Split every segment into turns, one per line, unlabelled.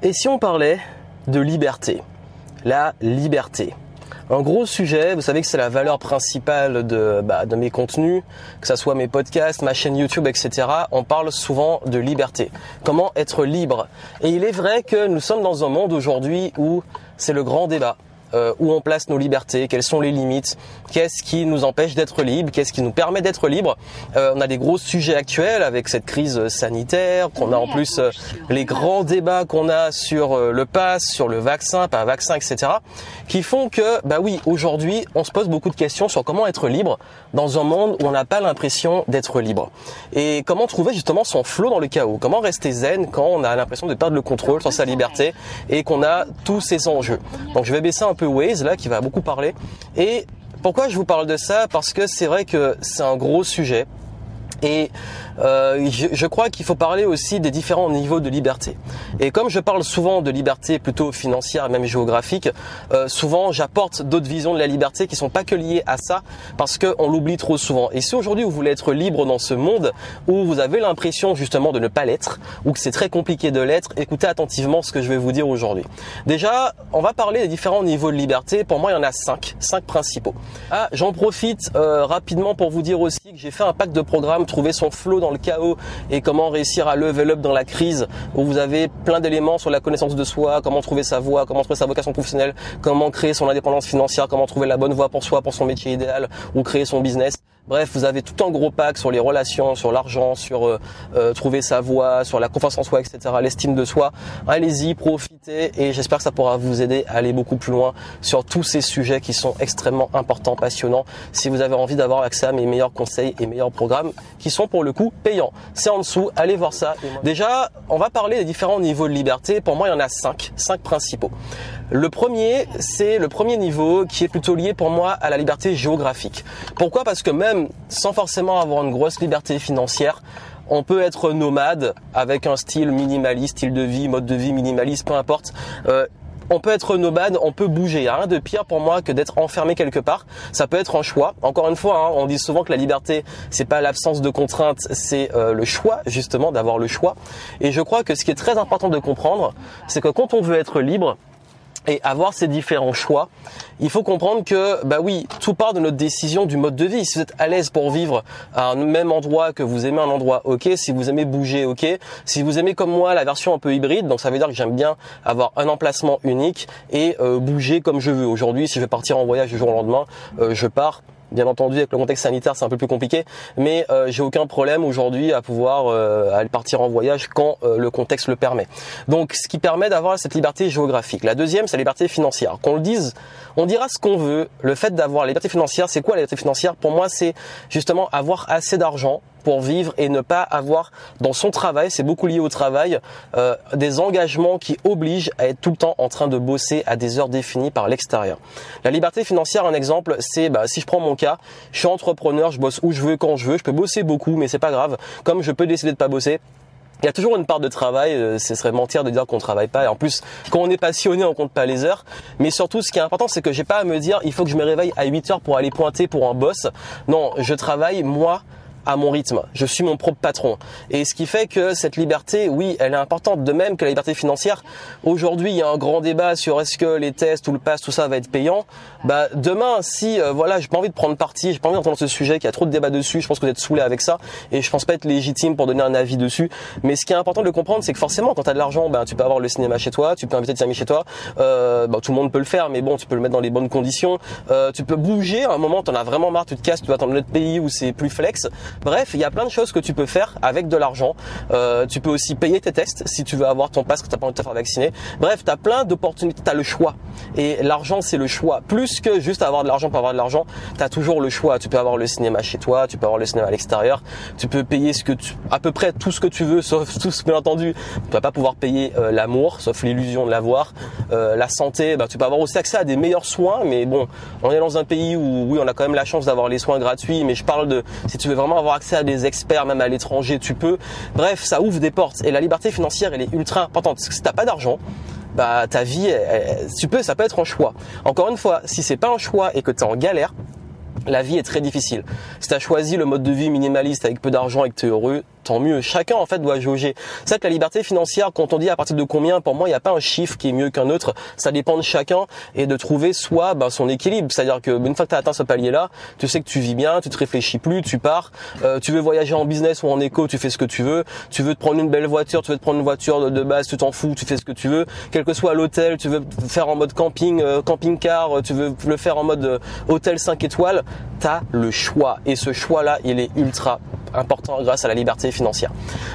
Et si on parlait de liberté La liberté. Un gros sujet, vous savez que c'est la valeur principale de, bah, mes contenus, que ce soit mes podcasts, ma chaîne YouTube, etc. On parle souvent de liberté. Comment être libre? Et il est vrai que nous sommes dans un monde aujourd'hui où c'est le grand débat. Euh, où on place nos libertés, quelles sont les limites, qu'est-ce qui nous empêche d'être libre, qu'est-ce qui nous permet d'être libre. Euh, on a des gros sujets actuels avec cette crise sanitaire, qu'on a en plus euh, les grands débats qu'on a sur le pass, sur le vaccin, pas vaccin, etc., qui font que, bah oui, aujourd'hui, on se pose beaucoup de questions sur comment être libre dans un monde où on n'a pas l'impression d'être libre. Et comment trouver justement son flot dans le chaos, comment rester zen quand on a l'impression de perdre le contrôle sur sa liberté et qu'on a tous ces enjeux? Donc je vais baisser un Waze là qui va beaucoup parler. Et pourquoi je vous parle de ça? Parce que c'est vrai que c'est un gros sujet. Et euh, je, crois qu'il faut parler aussi des différents niveaux de liberté. Et comme je parle souvent de liberté plutôt financière, même géographique, euh, souvent j'apporte d'autres visions de la liberté qui sont pas que liées à ça, parce qu'on l'oublie trop souvent. Et si aujourd'hui vous voulez être libre dans ce monde où vous avez l'impression justement de ne pas l'être, ou que c'est très compliqué de l'être, écoutez attentivement ce que je vais vous dire aujourd'hui. Déjà, on va parler des différents niveaux de liberté. Pour moi, il y en a cinq, cinq principaux. Ah, j'en profite euh, rapidement pour vous dire aussi que j'ai fait un pack de programmes trouver son flow dans le chaos et comment réussir à level up dans la crise où vous avez plein d'éléments sur la connaissance de soi, comment trouver sa voie, comment trouver sa vocation professionnelle, comment créer son indépendance financière, comment trouver la bonne voie pour soi, pour son métier idéal ou créer son business. Bref, vous avez tout un gros pack sur les relations, sur l'argent, sur euh, euh, trouver sa voie, sur la confiance en soi, etc., l'estime de soi. Allez-y, profitez et j'espère que ça pourra vous aider à aller beaucoup plus loin sur tous ces sujets qui sont extrêmement importants, passionnants. Si vous avez envie d'avoir accès à mes meilleurs conseils et meilleurs programmes qui sont pour le coup payants. C'est en dessous, allez voir ça. Déjà, on va parler des différents niveaux de liberté. Pour moi, il y en a cinq, cinq principaux. Le premier, c'est le premier niveau qui est plutôt lié pour moi à la liberté géographique. Pourquoi? Parce que même sans forcément avoir une grosse liberté financière, on peut être nomade avec un style minimaliste, style de vie, mode de vie minimaliste, peu importe. Euh, on peut être nomade, on peut bouger. Il n'y a rien de pire pour moi que d'être enfermé quelque part. Ça peut être un choix. Encore une fois, hein, on dit souvent que la liberté, c'est pas l'absence de contraintes, c'est euh, le choix justement d'avoir le choix. Et je crois que ce qui est très important de comprendre, c'est que quand on veut être libre, et avoir ces différents choix, il faut comprendre que, bah oui, tout part de notre décision du mode de vie. Si vous êtes à l'aise pour vivre à un même endroit, que vous aimez un endroit, ok. Si vous aimez bouger, ok. Si vous aimez comme moi la version un peu hybride, donc ça veut dire que j'aime bien avoir un emplacement unique et euh, bouger comme je veux. Aujourd'hui, si je vais partir en voyage du jour au lendemain, euh, je pars Bien entendu, avec le contexte sanitaire, c'est un peu plus compliqué, mais euh, j'ai aucun problème aujourd'hui à pouvoir euh, partir en voyage quand euh, le contexte le permet. Donc, ce qui permet d'avoir cette liberté géographique. La deuxième, c'est la liberté financière. Qu'on le dise, on dira ce qu'on veut. Le fait d'avoir la liberté financière, c'est quoi la liberté financière? Pour moi, c'est justement avoir assez d'argent pour vivre et ne pas avoir dans son travail, c'est beaucoup lié au travail, euh, des engagements qui obligent à être tout le temps en train de bosser à des heures définies par l'extérieur. La liberté financière, un exemple, c'est bah, si je prends mon cas, je suis entrepreneur, je bosse où je veux, quand je veux, je peux bosser beaucoup, mais c'est pas grave. Comme je peux décider de pas bosser, il y a toujours une part de travail, euh, ce serait mentir de dire qu'on travaille pas. Et en plus, quand on est passionné, on compte pas les heures. Mais surtout, ce qui est important, c'est que j'ai pas à me dire, il faut que je me réveille à 8 heures pour aller pointer pour un boss. Non, je travaille, moi, à mon rythme. Je suis mon propre patron. Et ce qui fait que cette liberté, oui, elle est importante, de même que la liberté financière. Aujourd'hui, il y a un grand débat sur est-ce que les tests ou le pass, tout ça va être payant. Bah, demain, si, euh, voilà, j'ai pas envie de prendre parti, j'ai pas envie d'entendre ce sujet, qu'il y a trop de débats dessus, je pense que vous êtes saoulé avec ça, et je pense pas être légitime pour donner un avis dessus. Mais ce qui est important de comprendre, c'est que forcément, quand tu as de l'argent, ben, tu peux avoir le cinéma chez toi, tu peux inviter tes amis chez toi, euh, bah, tout le monde peut le faire, mais bon, tu peux le mettre dans les bonnes conditions. Euh, tu peux bouger, à un moment, t'en as vraiment marre, tu te casses, tu vas dans un autre pays où c'est plus flex. Bref, il y a plein de choses que tu peux faire avec de l'argent. Euh, tu peux aussi payer tes tests si tu veux avoir ton passe que tu n'as pas envie de te faire vacciner. Bref, tu as plein d'opportunités, tu as le choix. Et l'argent, c'est le choix. Plus que juste avoir de l'argent pour avoir de l'argent, tu as toujours le choix. Tu peux avoir le cinéma chez toi, tu peux avoir le cinéma à l'extérieur, tu peux payer ce que tu, à peu près tout ce que tu veux, sauf tout ce bien entendu, tu vas pas pouvoir payer euh, l'amour, sauf l'illusion de l'avoir. Euh, la santé, bah, tu peux avoir aussi accès à des meilleurs soins, mais bon, on est dans un pays où oui, on a quand même la chance d'avoir les soins gratuits, mais je parle de si tu veux vraiment avoir accès à des experts, même à l'étranger, tu peux. Bref, ça ouvre des portes. Et la liberté financière, elle est ultra importante. Parce que si t'as pas d'argent, bah ta vie, tu peux, ça peut être un choix. Encore une fois, si c'est pas un choix et que tu es en galère, la vie est très difficile. Si tu as choisi le mode de vie minimaliste avec peu d'argent et que tu es heureux, tant mieux. Chacun en fait doit jauger. C'est que la liberté financière, quand on dit à partir de combien, pour moi, il n'y a pas un chiffre qui est mieux qu'un autre. Ça dépend de chacun et de trouver soit ben, son équilibre. C'est-à-dire que une fois que tu as atteint ce palier-là, tu sais que tu vis bien, tu te réfléchis plus, tu pars. Euh, tu veux voyager en business ou en éco, tu fais ce que tu veux. Tu veux te prendre une belle voiture, tu veux te prendre une voiture de, base, tu t'en fous, tu fais ce que tu veux. Quel que soit l'hôtel, tu veux faire en mode camping, euh, camping-car, tu veux le faire en mode euh, hôtel 5 étoiles, tu as le choix. Et ce choix-là, il est ultra important grâce à la liberté financière.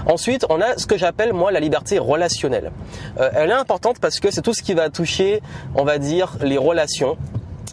Ensuite, on a ce que j'appelle moi la liberté relationnelle. Euh, elle est importante parce que c'est tout ce qui va toucher, on va dire, les relations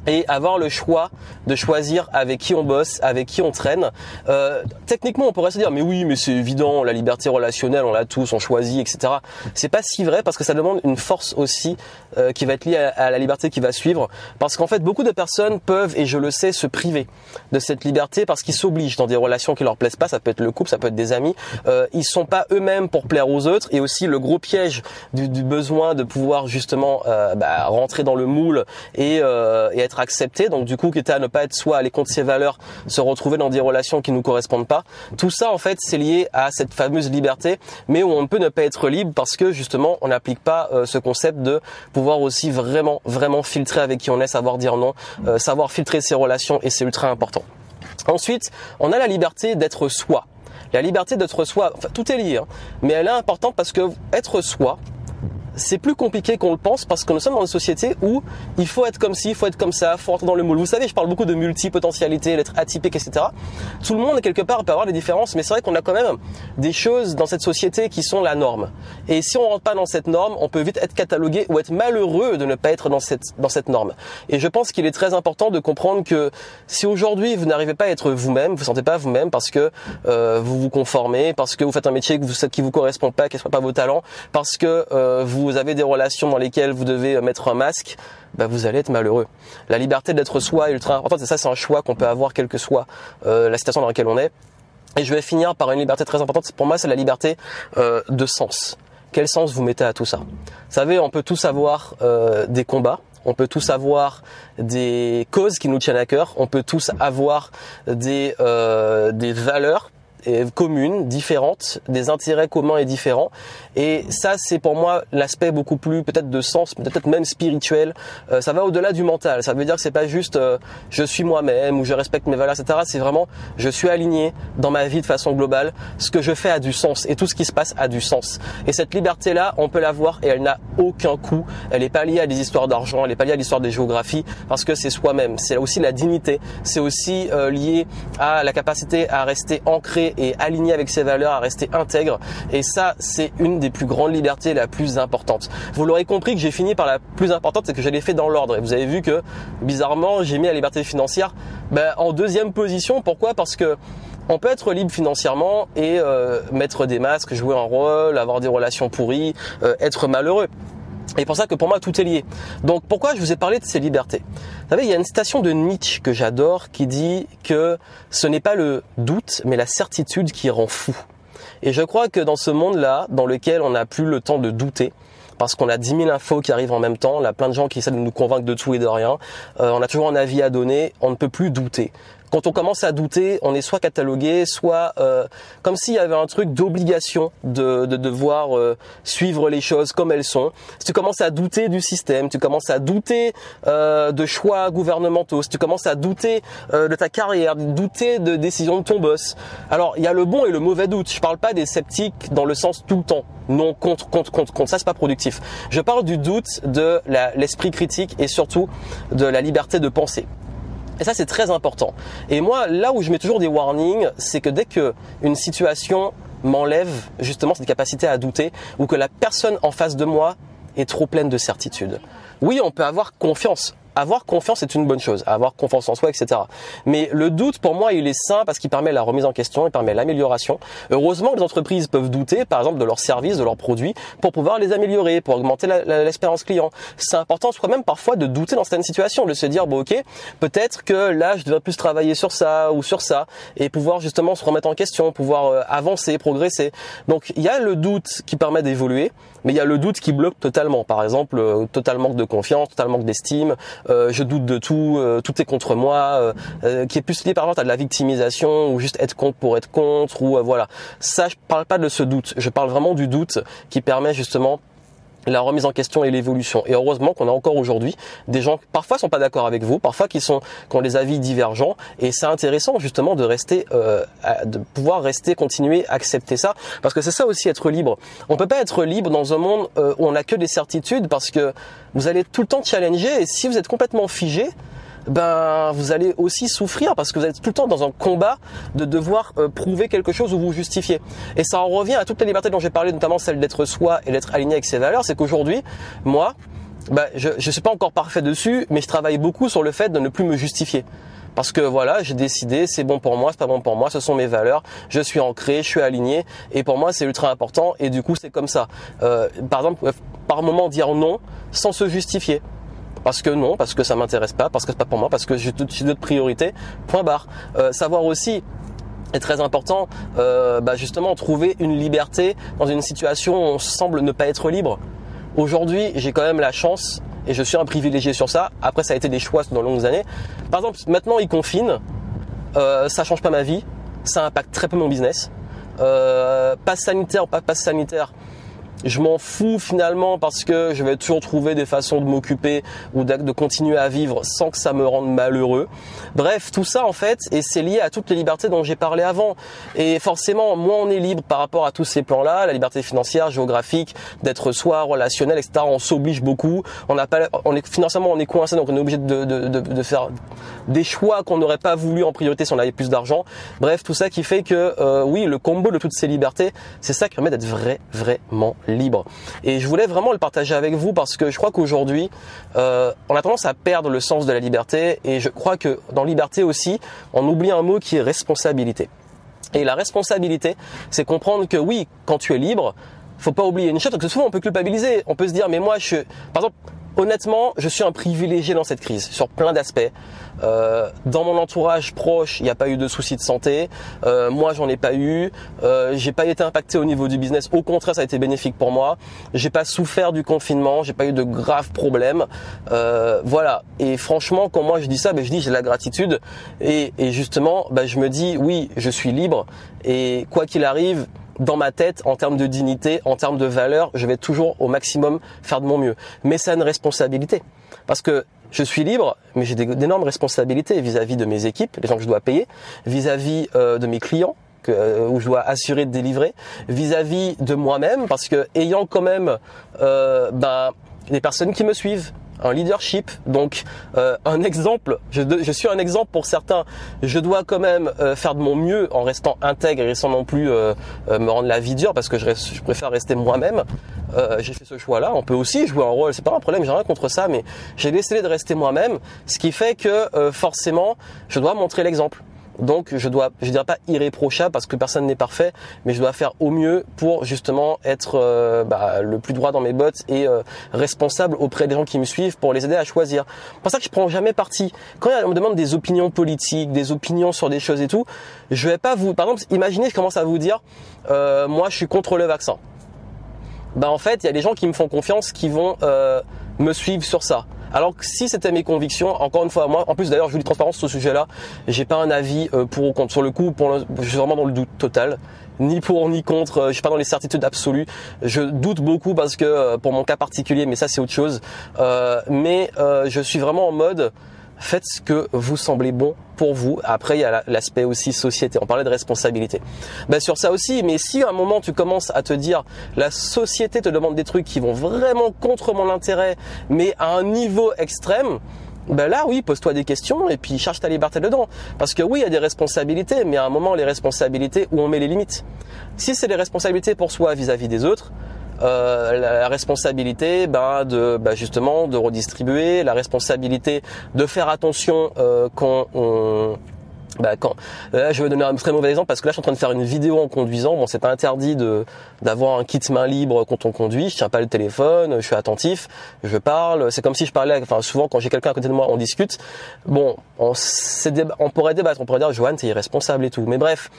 et avoir le choix de choisir avec qui on bosse, avec qui on traîne. Euh, techniquement, on pourrait se dire mais oui, mais c'est évident, la liberté relationnelle, on l'a tous, on choisit, etc. C'est pas si vrai parce que ça demande une force aussi euh, qui va être liée à, la liberté qui va suivre. Parce qu'en fait, beaucoup de personnes peuvent, et je le sais, se priver de cette liberté parce qu'ils s'obligent dans des relations qui leur plaisent pas. Ça peut être le couple, ça peut être des amis. Euh, ils sont pas eux-mêmes pour plaire aux autres. Et aussi le gros piège du, du besoin de pouvoir justement euh, bah, rentrer dans le moule et, euh, et être accepté. Donc du coup, quitte à ne pas être soit à aller contre ses valeurs, se retrouver dans des relations qui nous correspondent pas. Tout ça, en fait, c'est lié à cette fameuse liberté, mais où on peut ne pas être libre parce que justement, on n'applique pas euh, ce concept de pouvoir aussi vraiment, vraiment filtrer avec qui on est, savoir dire non, euh, savoir filtrer ses relations, et c'est ultra important. Ensuite, on a la liberté d'être soi. La liberté d'être soi, enfin, tout est lié, hein, mais elle est importante parce que être soi, c'est plus compliqué qu'on le pense parce que nous sommes dans une société où il faut être comme ci, il faut être comme ça, il faut rentrer dans le moule. Vous savez, je parle beaucoup de multipotentialité, d'être atypique, etc. Tout le monde, quelque part, peut avoir des différences, mais c'est vrai qu'on a quand même des choses dans cette société qui sont la norme. Et si on rentre pas dans cette norme, on peut vite être catalogué ou être malheureux de ne pas être dans cette, dans cette norme. Et je pense qu'il est très important de comprendre que si aujourd'hui vous n'arrivez pas à être vous-même, vous ne sentez pas vous-même parce que euh, vous vous conformez, parce que vous faites un métier qui vous, qui vous correspond pas, qui ne soit pas vos talents, parce que euh, vous vous avez des relations dans lesquelles vous devez mettre un masque, bah vous allez être malheureux. La liberté d'être soi est ultra importante et ça c'est un choix qu'on peut avoir quelle que soit euh, la situation dans laquelle on est. Et je vais finir par une liberté très importante. Pour moi, c'est la liberté euh, de sens. Quel sens vous mettez à tout ça? Vous savez, on peut tous avoir euh, des combats, on peut tous avoir des causes qui nous tiennent à cœur, on peut tous avoir des, euh, des valeurs communes, différentes, des intérêts communs et différents. Et ça, c'est pour moi l'aspect beaucoup plus peut-être de sens, peut-être même spirituel. Euh, ça va au-delà du mental. Ça veut dire que c'est pas juste euh, je suis moi-même ou je respecte mes valeurs, etc. C'est vraiment je suis aligné dans ma vie de façon globale. Ce que je fais a du sens et tout ce qui se passe a du sens. Et cette liberté-là, on peut l'avoir et elle n'a aucun coût. Elle n'est pas liée à des histoires d'argent, elle n'est pas liée à l'histoire des géographies parce que c'est soi-même. C'est aussi la dignité. C'est aussi euh, lié à la capacité à rester ancré et aligné avec ses valeurs, à rester intègre. Et ça, c'est une des plus grandes libertés, la plus importante. Vous l'aurez compris que j'ai fini par la plus importante, c'est que je l'ai fait dans l'ordre. Et vous avez vu que, bizarrement, j'ai mis la liberté financière ben, en deuxième position. Pourquoi? Parce que on peut être libre financièrement et euh, mettre des masques, jouer un rôle, avoir des relations pourries, euh, être malheureux. Et pour ça que pour moi tout est lié. Donc pourquoi je vous ai parlé de ces libertés? Vous savez, il y a une citation de Nietzsche que j'adore qui dit que ce n'est pas le doute mais la certitude qui rend fou. Et je crois que dans ce monde-là, dans lequel on n'a plus le temps de douter, parce qu'on a 10 000 infos qui arrivent en même temps, on a plein de gens qui essaient de nous convaincre de tout et de rien, euh, on a toujours un avis à donner, on ne peut plus douter quand on commence à douter, on est soit catalogué, soit euh, comme s'il y avait un truc d'obligation de, de, devoir euh, suivre les choses comme elles sont. Si tu commences à douter du système, tu commences à douter euh, de choix gouvernementaux, si tu commences à douter de ta carrière, douter de décisions de ton boss. Alors il y a le bon et le mauvais doute. Je parle pas des sceptiques dans le sens tout le temps. Non, contre, contre, contre, contre. Ça c'est pas productif. Je parle du doute, de l'esprit critique et surtout de la liberté de penser. Et ça, c'est très important. Et moi, là où je mets toujours des warnings, c'est que dès que une situation m'enlève justement cette capacité à douter ou que la personne en face de moi est trop pleine de certitude. Oui, on peut avoir confiance avoir confiance est une bonne chose, avoir confiance en soi, etc. Mais le doute, pour moi, il est sain parce qu'il permet la remise en question, il permet l'amélioration. Heureusement, les entreprises peuvent douter, par exemple, de leurs services, de leurs produits, pour pouvoir les améliorer, pour augmenter l'espérance client. C'est important, soit même parfois, de douter dans certaines situations, de se dire, bon, ok, peut-être que là, je devrais plus travailler sur ça ou sur ça, et pouvoir justement se remettre en question, pouvoir euh, avancer, progresser. Donc, il y a le doute qui permet d'évoluer. mais il y a le doute qui bloque totalement. Par exemple, euh, total manque de confiance, total manque d'estime, je doute de tout, euh, tout est contre moi, qui est plus lié par exemple à de la victimisation ou juste être contre pour être contre ou voilà. Ça, je parle pas de ce doute. Je parle vraiment du doute qui permet justement la remise en question et l'évolution. Et heureusement qu'on a encore aujourd'hui des gens qui parfois sont pas d'accord avec vous, parfois qui sont qui ont des avis divergents. Et c'est intéressant justement de rester, euh, de pouvoir rester, continuer, accepter ça, parce que c'est ça aussi être libre. On peut pas être libre dans un monde euh, où on a que des certitudes, parce que vous allez tout le temps challenger. Et si vous êtes complètement figé, ben vous allez aussi souffrir parce que vous êtes tout le temps dans un combat de devoir euh, prouver quelque chose ou vous justifier. Et ça en revient à toutes les libertés dont j'ai parlé, notamment celle d'être soi et d'être aligné avec ses valeurs. C'est qu'aujourd'hui, moi, ben, je ne suis pas encore parfait dessus, mais je travaille beaucoup sur le fait de ne plus me justifier. Parce que voilà, j'ai décidé, c'est bon pour moi, c'est pas bon pour moi, ce sont mes valeurs, je suis ancré, je suis aligné, et pour moi c'est ultra important, et du coup c'est comme ça. Euh, par exemple, par moment dire non sans se justifier parce que non, parce que ça m'intéresse pas, parce que c'est pas pour moi, parce que j'ai d'autres priorités. Point barre. Euh, savoir aussi est très important, euh, bah justement trouver une liberté dans une situation où on semble ne pas être libre. Aujourd'hui, j'ai quand même la chance et je suis un privilégié sur ça. Après, ça a été des choix dans de longues années. Par exemple, maintenant, ils confinent. Euh, ça change pas ma vie. Ça impacte très peu mon business. Euh, passe sanitaire, pas passe sanitaire je m'en fous finalement parce que je vais toujours trouver des façons de m'occuper ou de continuer à vivre sans que ça me rende malheureux. Bref, tout ça en fait, et c'est lié à toutes les libertés dont j'ai parlé avant. Et forcément, moins on est libre par rapport à tous ces plans-là, la liberté financière, géographique, d'être soi, relationnel, etc. On s'oblige beaucoup. On n'a pas, on est financièrement on est coincé, donc on est obligé de faire des choix qu'on n'aurait pas voulu en priorité si on avait plus d'argent. Bref, tout ça qui fait que euh, oui, le combo de toutes ces libertés, c'est ça qui permet d'être vrai, vraiment libre. Et je voulais vraiment le partager avec vous parce que je crois qu'aujourd'hui, euh, on a tendance à perdre le sens de la liberté et je crois que dans liberté aussi, on oublie un mot qui est responsabilité. Et la responsabilité, c'est comprendre que oui, quand tu es libre, faut pas oublier une chose, parce que souvent on peut culpabiliser, on peut se dire mais moi je, par exemple, honnêtement, je suis un privilégié dans cette crise sur plein d'aspects. Euh, dans mon entourage proche, il n'y a pas eu de soucis de santé. Euh, moi, j'en ai pas eu. Euh, j'ai pas été impacté au niveau du business. Au contraire, ça a été bénéfique pour moi. J'ai pas souffert du confinement. J'ai pas eu de graves problèmes. Euh, voilà. Et franchement, quand moi je dis ça, ben, je dis j'ai la gratitude. Et, et justement, ben, je me dis oui, je suis libre. Et quoi qu'il arrive, dans ma tête, en termes de dignité, en termes de valeur, je vais toujours au maximum faire de mon mieux. Mais c'est une responsabilité. Parce que je suis libre, mais j'ai d'énormes responsabilités vis-à-vis de mes équipes, les gens que je dois payer, vis-à-vis euh, de mes clients, que, euh, où je dois assurer de délivrer, vis-à-vis de moi-même, parce que ayant quand même euh, ben, des personnes qui me suivent, un leadership. Donc euh, un exemple, je, suis un exemple pour certains. Je dois quand même euh, faire de mon mieux en restant intègre et sans non plus euh, me rendre la vie dure parce que je, reste, je préfère rester moi-même. j'ai fait ce choix-là. On peut aussi jouer un rôle, c'est pas un problème, j'ai rien contre ça, mais j'ai décidé de rester moi-même, ce qui fait que forcément, je dois montrer l'exemple. Donc je dois, je dirais pas irréprochable parce que personne n'est parfait, mais je dois faire au mieux pour justement être euh, bah, le plus droit dans mes bottes et euh, responsable auprès des gens qui me suivent pour les aider à choisir. C'est pour ça que je prends jamais parti. Quand on me demande des opinions politiques, des opinions sur des choses et tout, je vais pas vous, par exemple, imaginez, je commence à vous dire, euh, moi je suis contre le vaccin. Bah en fait, il y a des gens qui me font confiance, qui vont me suivre sur ça. Alors que si c'était mes convictions, encore une fois, moi, en plus d'ailleurs, je vous dis transparence sur ce sujet-là, j'ai pas un avis euh, pour ou contre. Sur le coup, pour je suis vraiment dans le doute total, ni pour ni contre. Euh, je suis pas dans les certitudes absolues. Je doute beaucoup parce que euh, pour mon cas particulier, mais ça c'est autre chose. mais je suis vraiment en mode faites ce que vous semblez bon pour vous. Après, il y a l'aspect aussi société. On parlait de responsabilité. Ben, sur ça aussi, mais si à un moment tu commences à te dire la société te demande des trucs qui vont vraiment contre mon intérêt, mais à un niveau extrême, ben là oui, pose-toi des questions et puis cherche ta liberté dedans. Parce que oui, il y a des responsabilités, mais à un moment, les responsabilités, où on met les limites. Si c'est les responsabilités pour soi vis à -vis des autres, euh, la, responsabilité ben, de ben, justement de redistribuer, la responsabilité de faire attention euh, quand on bah, quand là, je vais donner un très mauvais exemple parce que là je suis en train de faire une vidéo en conduisant. Bon, c'est pas interdit de d'avoir un kit main libre quand on conduit. Je tiens pas le téléphone, je suis attentif, je parle. C'est comme si je parlais. Enfin, souvent quand j'ai quelqu'un à côté de moi, on discute. Bon, on, on pourrait débattre, on pourrait dire Johan, t'es irresponsable et tout. Mais bref,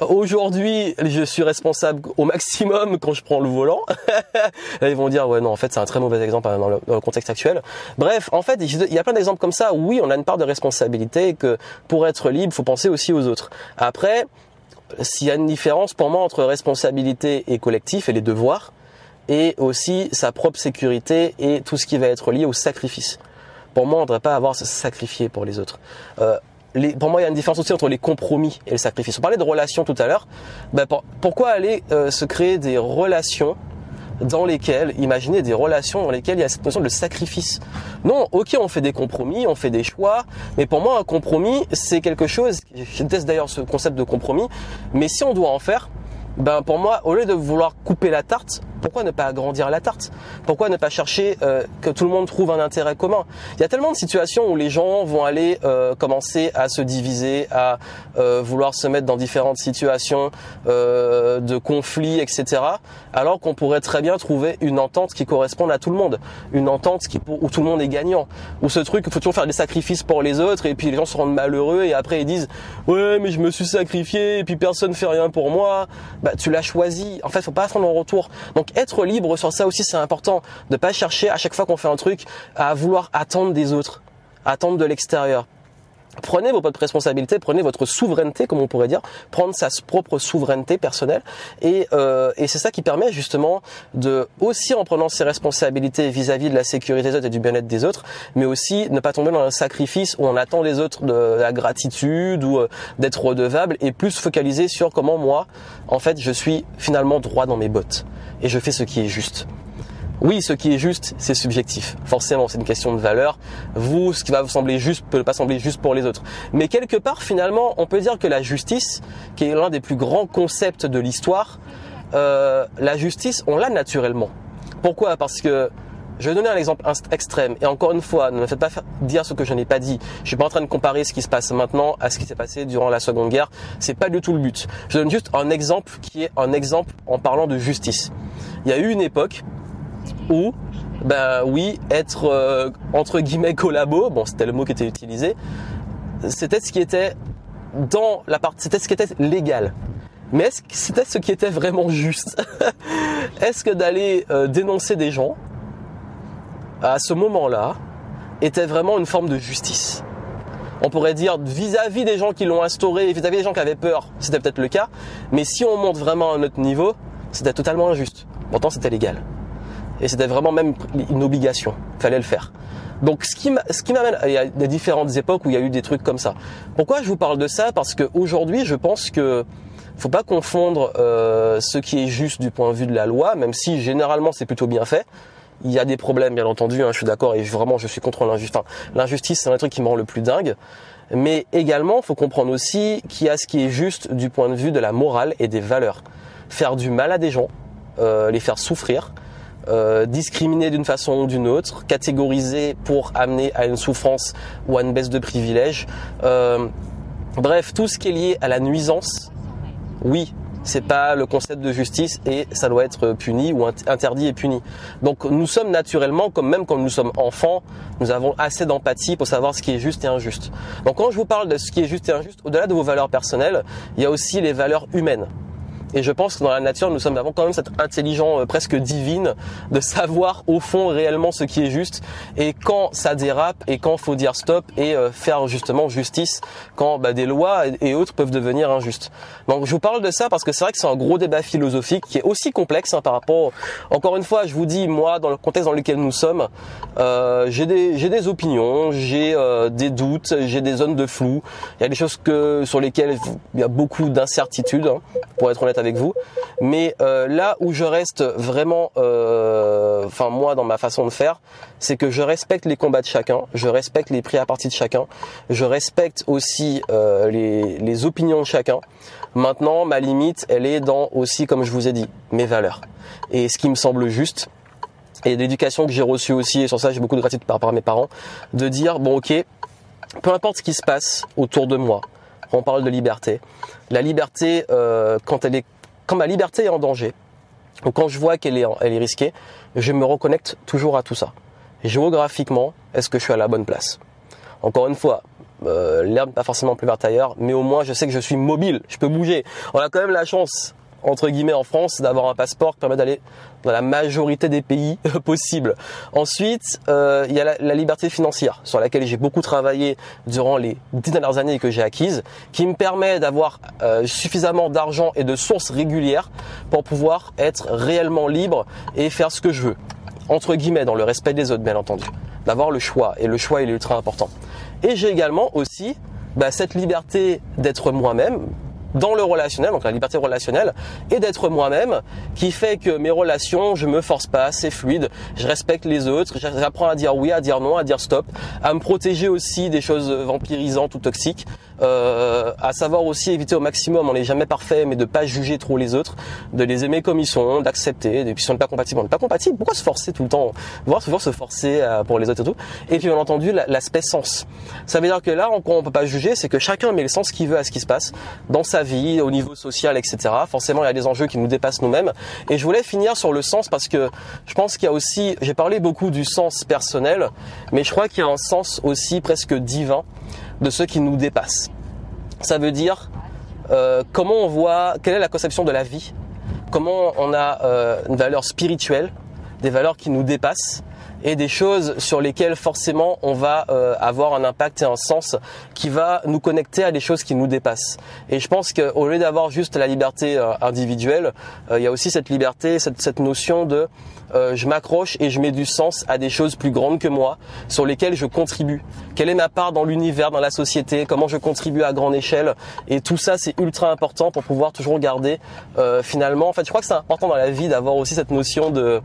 Aujourd'hui, je suis responsable au maximum quand je prends le volant. ils vont dire ouais non en fait c'est un très mauvais exemple hein, dans le, contexte actuel. Bref, en fait il y a plein d'exemples comme ça. oui, on a une part de responsabilité et que pour être libre, faut penser aussi aux autres. Après, s'il y a une différence pour moi entre responsabilité et collectif et les devoirs, et aussi sa propre sécurité et tout ce qui va être lié au sacrifice. Pour moi, on ne devrait pas avoir à se sacrifier pour les autres. Euh, pour moi, il y a une différence aussi entre les compromis et le sacrifice. On parlait de relations tout à l'heure. Ben, pourquoi aller euh, se créer des relations dans lesquelles, imaginez des relations dans lesquelles il y a cette notion de sacrifice? Non, ok, on fait des compromis, on fait des choix, mais pour moi, un compromis, c'est quelque chose, je déteste d'ailleurs ce concept de compromis, mais si on doit en faire, ben pour moi, au lieu de vouloir couper la tarte, pourquoi ne pas agrandir la tarte? Pourquoi ne pas chercher euh, que tout le monde trouve un intérêt commun? Il y a tellement de situations où les gens vont aller euh, commencer à se diviser, à euh, vouloir se mettre dans différentes situations de conflits, etc. Alors qu'on pourrait très bien trouver une entente qui corresponde à tout le monde, une entente qui, où tout le monde est gagnant. Ou ce truc, il faut toujours faire des sacrifices pour les autres et puis les gens se rendent malheureux et après ils disent ouais mais je me suis sacrifié et puis personne fait rien pour moi. Tu l'as choisi. En fait, faut pas attendre en retour. Donc être libre sur ça aussi, c'est important. De pas chercher à chaque fois qu'on fait un truc à vouloir attendre des autres, attendre de l'extérieur. Prenez vos propres responsabilités, prenez votre souveraineté, comme on pourrait dire, prendre sa propre souveraineté personnelle, et, euh, et c'est ça qui permet justement de aussi en prenant ses responsabilités vis-à-vis de la sécurité des autres et du bien-être des autres, mais aussi ne pas tomber dans un sacrifice où on attend des autres de la gratitude ou euh, d'être redevable, et plus focaliser sur comment moi, en fait, je suis finalement droit dans mes bottes. Et je fais ce qui est juste. Oui, ce qui est juste, c'est subjectif. Forcément, c'est une question de valeur. Vous, ce qui va vous sembler juste peut pas sembler juste pour les autres. Mais quelque part, finalement, on peut dire que la justice, qui est l'un des plus grands concepts de l'histoire, euh, la justice, on l'a naturellement. Pourquoi? Parce que je vais donner un exemple extrême. Et encore une fois, ne me faites pas dire ce que je n'ai pas dit. Je suis pas en train de comparer ce qui se passe maintenant à ce qui s'est passé durant la Seconde Guerre. C'est pas du tout le but. Je donne juste un exemple qui est un exemple en parlant de justice. Il y a eu une époque où, ben oui, être euh, entre guillemets collabo, bon c'était le mot qui était utilisé, c'était ce qui était dans la partie, c'était ce qui était légal. Mais est-ce que c'était ce qui était vraiment juste? Est-ce que d'aller euh, dénoncer des gens à ce moment-là était vraiment une forme de justice? On pourrait dire vis-à-vis des gens qui l'ont instauré, vis-à-vis des gens qui avaient peur, c'était peut-être le cas, mais si on monte vraiment à un autre niveau, c'était totalement injuste. Pourtant, c'était légal. Et c'était vraiment même une obligation. Fallait le faire. Donc ce qui ce qui m'amène, a des différentes époques où il y a eu des trucs comme ça. Pourquoi je vous parle de ça? Parce qu'aujourd'hui, je pense que faut pas confondre euh, ce qui est juste du point de vue de la loi, même si généralement c'est plutôt bien fait. Il y a des problèmes, bien entendu, hein, je suis d'accord, et vraiment je suis contre l'injustice. Enfin, l'injustice, c'est un truc qui me rend le plus dingue. Mais également, faut comprendre aussi qu'il y a ce qui est juste du point de vue de la morale et des valeurs. Faire du mal à des gens, euh, les faire souffrir, euh, d'une façon ou d'une autre, catégoriser pour amener à une souffrance ou à une baisse de privilèges. Euh, bref, tout ce qui est lié à la nuisance, oui, c'est pas le concept de justice et ça doit être puni ou interdit et puni. Donc nous sommes naturellement, comme même quand nous sommes enfants, nous avons assez d'empathie pour savoir ce qui est juste et injuste. Donc quand je vous parle de ce qui est juste et injuste, au-delà de vos valeurs personnelles, il y a aussi les valeurs humaines. Et je pense que dans la nature, nous sommes avons quand même cette intelligence euh, presque divine de savoir au fond réellement ce qui est juste et quand ça dérape et quand faut dire stop et euh, faire justement justice quand bah, des lois et autres peuvent devenir injustes. Donc je vous parle de ça parce que c'est vrai que c'est un gros débat philosophique qui est aussi complexe hein, par rapport. Encore une fois, je vous dis moi dans le contexte dans lequel nous sommes, euh, j'ai des j'ai des opinions, j'ai des doutes, j'ai des zones de flou. Il y a des choses que sur lesquelles il y a beaucoup d'incertitudes hein, pour être honnête avec vous. Mais euh, là où je reste vraiment, euh, enfin moi dans ma façon de faire, c'est que je respecte les combats de chacun, je respecte les prix à partie de chacun, je respecte aussi euh, les, les opinions de chacun. Maintenant, ma limite, elle est dans aussi, comme je vous ai dit, mes valeurs. Et ce qui me semble juste, et l'éducation que j'ai reçue aussi, et sur ça j'ai beaucoup de gratitude par rapport mes parents, de dire, bon ok, peu importe ce qui se passe autour de moi, on parle de liberté. La liberté, euh, quand ma liberté est en danger, ou quand je vois qu'elle est, risquée, je me reconnecte toujours à tout ça. Géographiquement, est-ce que je suis à la bonne place? Encore une fois, euh, l'herbe n'est pas forcément plus verte ailleurs, mais au moins je sais que je suis mobile, je peux bouger. On a quand même la chance entre guillemets en France d'avoir un passeport qui permet d'aller dans la majorité des pays possibles. Ensuite, euh, il y a la, liberté financière sur laquelle j'ai beaucoup travaillé durant les dix dernières années que j'ai acquises, qui me permet d'avoir euh, suffisamment d'argent et de sources régulières pour pouvoir être réellement libre et faire ce que je veux. Entre guillemets, dans le respect des autres, bien entendu. D'avoir le choix. Et le choix, il est ultra important. Et j'ai également aussi bah, cette liberté d'être moi-même, dans le relationnel, donc la liberté relationnelle, et d'être moi-même, qui fait que mes relations, je me force pas, c'est fluide, je respecte les autres, j'apprends à dire oui, à dire non, à dire stop, à me protéger aussi des choses vampirisantes ou toxiques, euh, à savoir aussi éviter au maximum, on n'est jamais parfait, mais de pas juger trop les autres, de les aimer comme ils sont, d'accepter, et puis si on n'est pas compatible, on n'est pas compatible, pourquoi se forcer tout le temps, voir toujours se forcer euh, pour les autres et tout, et puis bien entendu l'aspect sens. Ça veut dire que là, on, on peut pas juger, c'est que chacun met le sens qu'il veut à ce qui se passe dans sa vie, au niveau social, etc. Forcément, il y a des enjeux qui nous dépassent nous-mêmes. Et je voulais finir sur le sens parce que je pense qu'il y a aussi, j'ai parlé beaucoup du sens personnel, mais je crois qu'il y a un sens aussi presque divin de ce qui nous dépasse. Ça veut dire euh, comment on voit, quelle est la conception de la vie, comment on a euh, une valeur spirituelle, des valeurs qui nous dépassent? Et des choses sur lesquelles forcément on va euh, avoir un impact et un sens qui va nous connecter à des choses qui nous dépassent. Et je pense qu'au lieu d'avoir juste la liberté euh, individuelle, euh, il y a aussi cette liberté, cette, cette notion de je m'accroche et je mets du sens à des choses plus grandes que moi, sur lesquelles je contribue. Quelle est ma part dans l'univers, dans la société, comment je contribue à grande échelle? Et tout ça, c'est ultra important pour pouvoir toujours garder finalement. En fait, je crois que c'est important dans la vie d'avoir aussi cette notion de,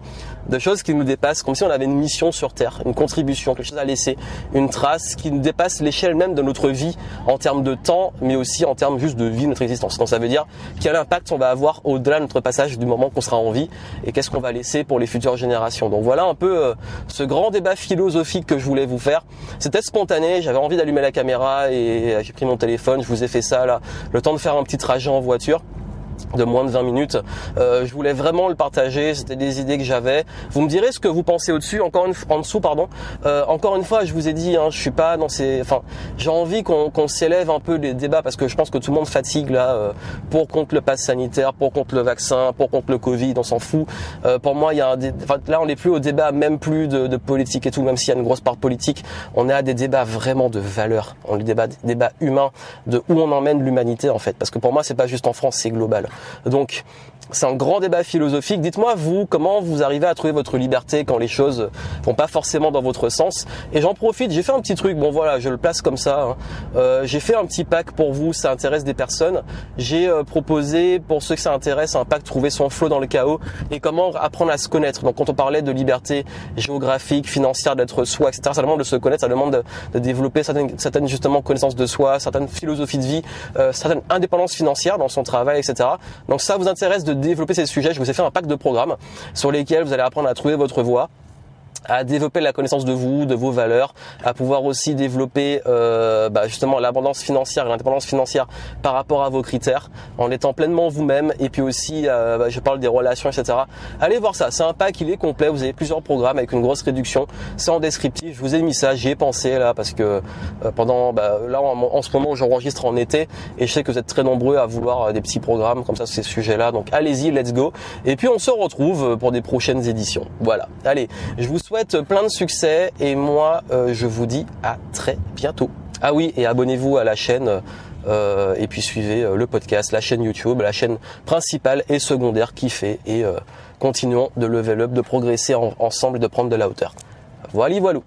de choses qui nous dépassent, comme si on avait une mission sur Terre, une contribution, quelque chose à laisser, une trace qui nous dépasse l'échelle même de notre vie en termes de temps, mais aussi en termes juste de vie, notre existence. Donc ça veut dire quel impact on va avoir au-delà de notre passage du moment qu'on sera en vie et qu'est-ce qu'on va laisser pour les futures générations. Donc voilà un peu euh, ce grand débat philosophique que je voulais vous faire. C'était spontané, j'avais envie d'allumer la caméra et j'ai pris mon téléphone, je vous ai fait ça là, le temps de faire un petit trajet en voiture de moins de 20 minutes. Euh, je voulais vraiment le partager, c'était des idées que j'avais. Vous me direz ce que vous pensez au-dessus, encore une en dessous, pardon. Euh, encore une fois, je vous ai dit, hein, je suis pas dans ces, enfin, j'ai envie qu'on s'élève un peu les débats parce que je pense que tout le monde fatigue là euh, pour contre le pass sanitaire, pour contre le vaccin, pour contre le Covid, on s'en fout. Euh, pour moi, il y a un, enfin, là, on n'est plus au débat, même plus de, politique et tout, même s'il y a une grosse part politique, on est à des débats vraiment de valeur, on est débat, débat humain, de où on emmène l'humanité en fait, parce que pour moi, c'est pas juste en France, c'est global. Donc c'est un grand débat philosophique. Dites-moi, vous, comment vous arrivez à trouver votre liberté quand les choses vont pas forcément dans votre sens? Et j'en profite, j'ai fait un petit truc, bon voilà, je le place comme ça. Hein. Euh, j'ai fait un petit pack pour vous, ça intéresse des personnes. J'ai euh, proposé, pour ceux que ça intéresse, un pack Trouver son flow dans le chaos et comment apprendre à se connaître. Donc quand on parlait de liberté géographique, financière, d'être soi, etc., ça demande de se connaître, ça demande de, développer certaines, certaines, justement connaissances de soi, certaines philosophies de vie, euh, certaines indépendances financières dans son travail, etc. Donc ça vous intéresse de développer ces sujets, je vous ai fait un pack de programmes sur lesquels vous allez apprendre à trouver votre voie à développer la connaissance de vous, de vos valeurs, à pouvoir aussi développer euh, bah, justement l'abondance financière l'indépendance financière par rapport à vos critères, en étant pleinement vous-même. Et puis aussi, euh, bah, je parle des relations, etc. Allez voir ça, c'est un pack, il est complet. Vous avez plusieurs programmes avec une grosse réduction. C'est en descriptif. Je vous ai mis ça, j'y ai pensé là parce que euh, pendant bah, là en, ce moment j'enregistre en été et je sais que vous êtes très nombreux à vouloir euh, des petits programmes comme ça sur ces sujets-là. Donc allez-y, let's go. Et puis on se retrouve pour des prochaines éditions. Voilà. Allez, je vous souhaite souhaite plein de succès et moi euh, je vous dis à très bientôt. Ah oui, et abonnez-vous à la chaîne euh, et puis suivez euh, le podcast, la chaîne YouTube, la chaîne principale et secondaire qui fait et continuons de level up, de progresser ensemble et de prendre de la hauteur. Voilà, voilà.